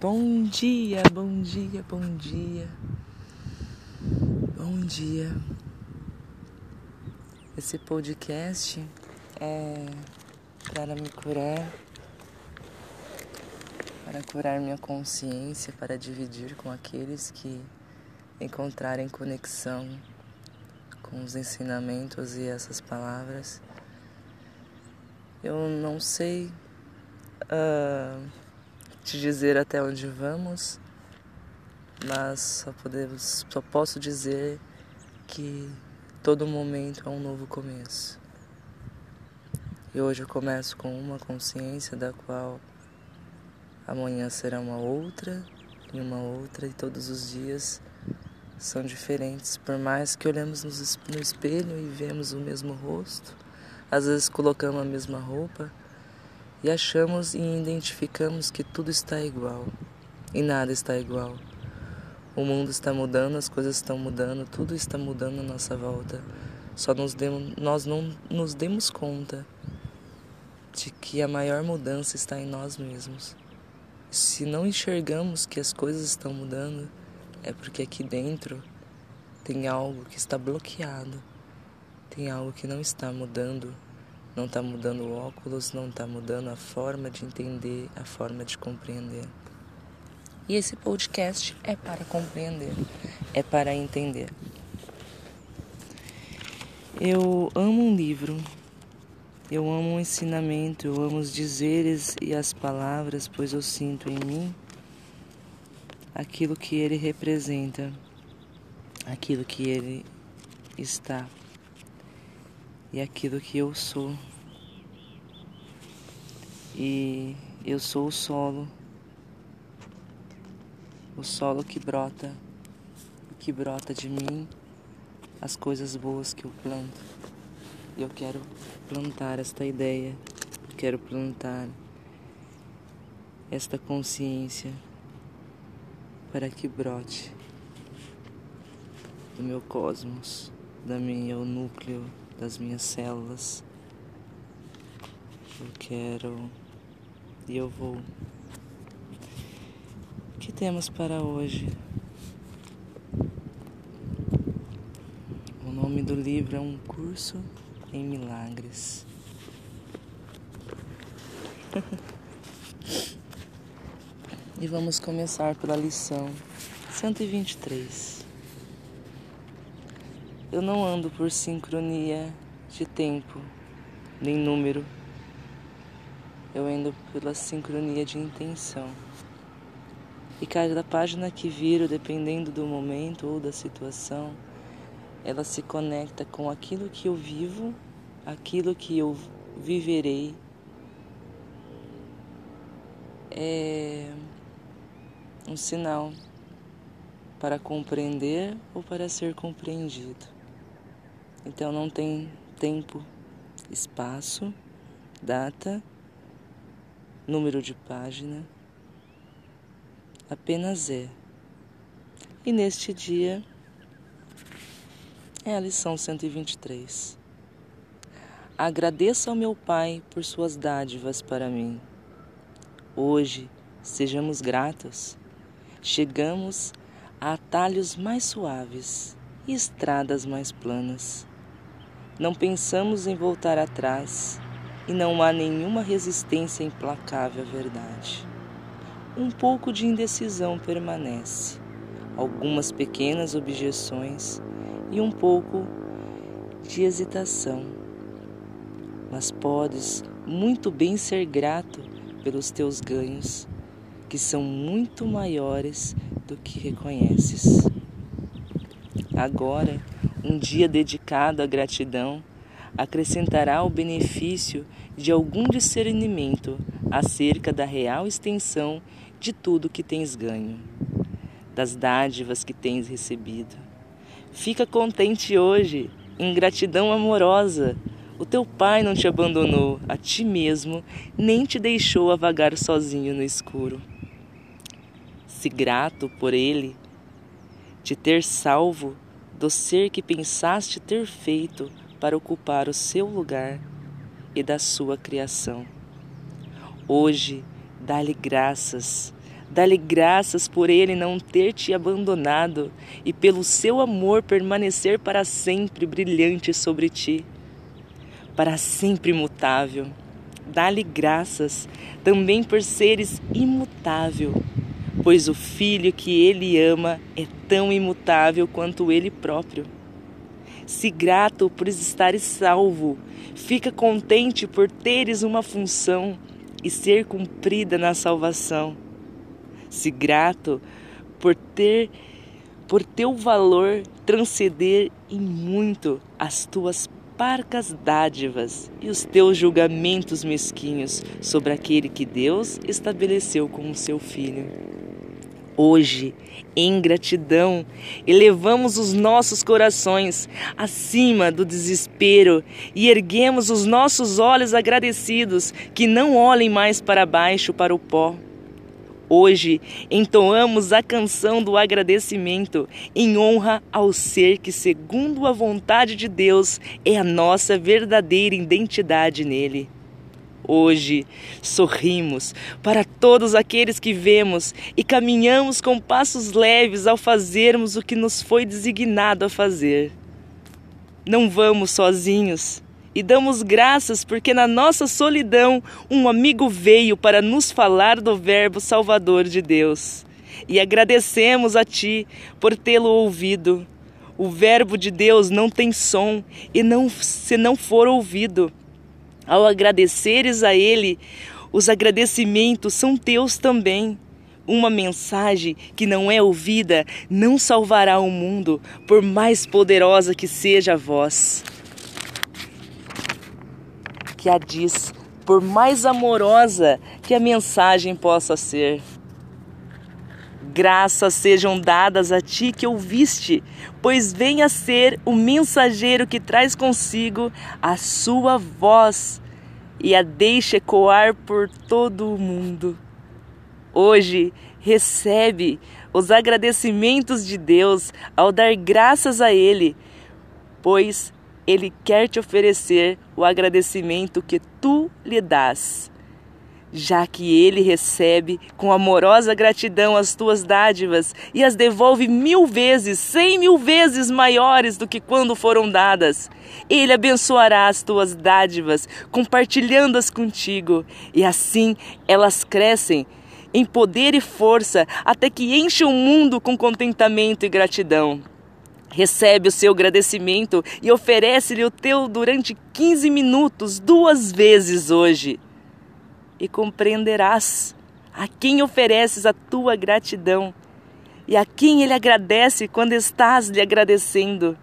Bom dia, bom dia, bom dia. Bom dia. Esse podcast é para me curar, para curar minha consciência, para dividir com aqueles que encontrarem conexão com os ensinamentos e essas palavras. Eu não sei. Uh, te dizer até onde vamos, mas só, podemos, só posso dizer que todo momento é um novo começo. E hoje eu começo com uma consciência da qual amanhã será uma outra e uma outra e todos os dias são diferentes, por mais que olhemos no espelho e vemos o mesmo rosto, às vezes colocamos a mesma roupa, e achamos e identificamos que tudo está igual e nada está igual. O mundo está mudando, as coisas estão mudando, tudo está mudando à nossa volta. Só nos demos, nós não nos demos conta de que a maior mudança está em nós mesmos. Se não enxergamos que as coisas estão mudando, é porque aqui dentro tem algo que está bloqueado, tem algo que não está mudando não está mudando o óculos, não está mudando a forma de entender, a forma de compreender. E esse podcast é para compreender, é para entender. Eu amo um livro, eu amo o um ensinamento, eu amo os dizeres e as palavras, pois eu sinto em mim aquilo que ele representa, aquilo que ele está e aquilo que eu sou. E eu sou o solo, o solo que brota, que brota de mim, as coisas boas que eu planto. E eu quero plantar esta ideia, quero plantar esta consciência para que brote do meu cosmos, da minha o núcleo das minhas células. Eu quero e eu vou. O que temos para hoje? O nome do livro é Um Curso em Milagres. e vamos começar pela lição 123. Eu não ando por sincronia de tempo, nem número. Eu ando pela sincronia de intenção. E cada página que viro, dependendo do momento ou da situação, ela se conecta com aquilo que eu vivo, aquilo que eu viverei. É um sinal para compreender ou para ser compreendido. Então não tem tempo, espaço, data, número de página, apenas é. E neste dia é a lição 123. Agradeço ao meu Pai por suas dádivas para mim. Hoje, sejamos gratos. Chegamos a atalhos mais suaves e estradas mais planas. Não pensamos em voltar atrás e não há nenhuma resistência implacável à verdade. Um pouco de indecisão permanece, algumas pequenas objeções e um pouco de hesitação. Mas podes muito bem ser grato pelos teus ganhos, que são muito maiores do que reconheces. Agora, um dia dedicado à gratidão acrescentará o benefício de algum discernimento acerca da real extensão de tudo que tens ganho, das dádivas que tens recebido. Fica contente hoje, em gratidão amorosa. O teu pai não te abandonou a ti mesmo, nem te deixou a vagar sozinho no escuro. Se grato por ele te ter salvo do ser que pensaste ter feito para ocupar o seu lugar e da sua criação. Hoje, dá-lhe graças, Dá-lhe graças por ele não ter te abandonado e pelo seu amor permanecer para sempre brilhante sobre ti, para sempre imutável. Dá-lhe graças também por seres imutável, pois o filho que ele ama é tão imutável quanto ele próprio. Se grato por estares salvo, fica contente por teres uma função e ser cumprida na salvação se grato por ter por teu valor transcender em muito as tuas parcas dádivas e os teus julgamentos mesquinhos sobre aquele que Deus estabeleceu como seu filho. Hoje, em gratidão, elevamos os nossos corações acima do desespero e erguemos os nossos olhos agradecidos, que não olhem mais para baixo, para o pó Hoje entoamos a canção do agradecimento em honra ao ser que, segundo a vontade de Deus, é a nossa verdadeira identidade nele. Hoje sorrimos para todos aqueles que vemos e caminhamos com passos leves ao fazermos o que nos foi designado a fazer. Não vamos sozinhos e damos graças porque na nossa solidão um amigo veio para nos falar do Verbo Salvador de Deus. E agradecemos a Ti por tê-lo ouvido. O Verbo de Deus não tem som e não se não for ouvido. Ao agradeceres a Ele, os agradecimentos são teus também. Uma mensagem que não é ouvida não salvará o mundo, por mais poderosa que seja a voz que a diz, por mais amorosa que a mensagem possa ser. Graças sejam dadas a ti que ouviste, pois venha ser o mensageiro que traz consigo a sua voz e a deixa ecoar por todo o mundo. Hoje recebe os agradecimentos de Deus ao dar graças a Ele, pois ele quer te oferecer o agradecimento que tu lhe dás, já que ele recebe com amorosa gratidão as tuas dádivas e as devolve mil vezes, cem mil vezes maiores do que quando foram dadas. Ele abençoará as tuas dádivas, compartilhando-as contigo, e assim elas crescem em poder e força até que enche o mundo com contentamento e gratidão. Recebe o seu agradecimento e oferece-lhe o teu durante 15 minutos, duas vezes hoje. E compreenderás a quem ofereces a tua gratidão e a quem ele agradece quando estás lhe agradecendo.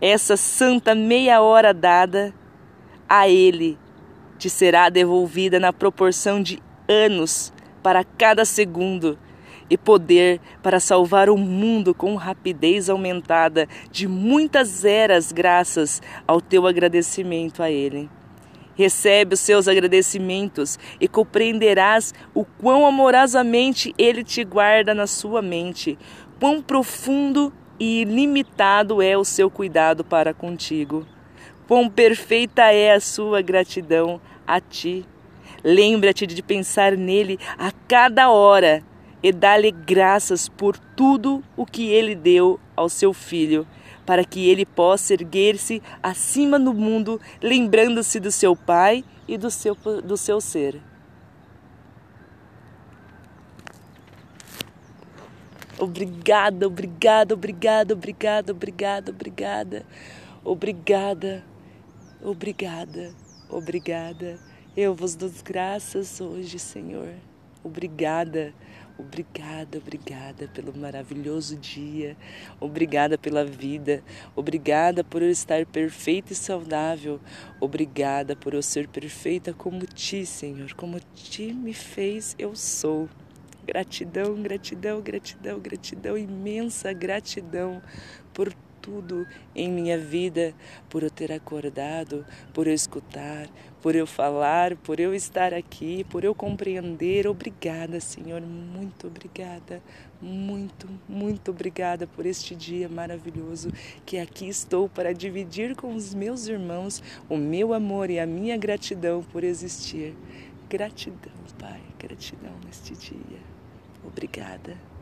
Essa santa meia hora dada a ele te será devolvida na proporção de anos para cada segundo e poder para salvar o mundo com rapidez aumentada de muitas eras, graças ao teu agradecimento a Ele. Recebe os seus agradecimentos e compreenderás o quão amorosamente Ele te guarda na sua mente, quão profundo e ilimitado é o seu cuidado para contigo, quão perfeita é a sua gratidão a ti. Lembra-te de pensar nele a cada hora e dá-lhe graças por tudo o que ele deu ao seu filho, para que ele possa erguer-se acima no mundo, lembrando-se do seu Pai e do seu, do seu ser. Obrigada, obrigada, obrigada, obrigada, obrigada, obrigada, obrigada, obrigada, obrigada. Eu vos dou graças hoje, Senhor. Obrigada Obrigada, obrigada pelo maravilhoso dia. Obrigada pela vida. Obrigada por eu estar perfeita e saudável. Obrigada por eu ser perfeita como ti, Senhor. Como ti me fez, eu sou. Gratidão, gratidão, gratidão, gratidão, imensa gratidão por tudo em minha vida, por eu ter acordado, por eu escutar, por eu falar, por eu estar aqui, por eu compreender. Obrigada, Senhor, muito obrigada, muito, muito obrigada por este dia maravilhoso que aqui estou para dividir com os meus irmãos o meu amor e a minha gratidão por existir. Gratidão, Pai, gratidão neste dia. Obrigada.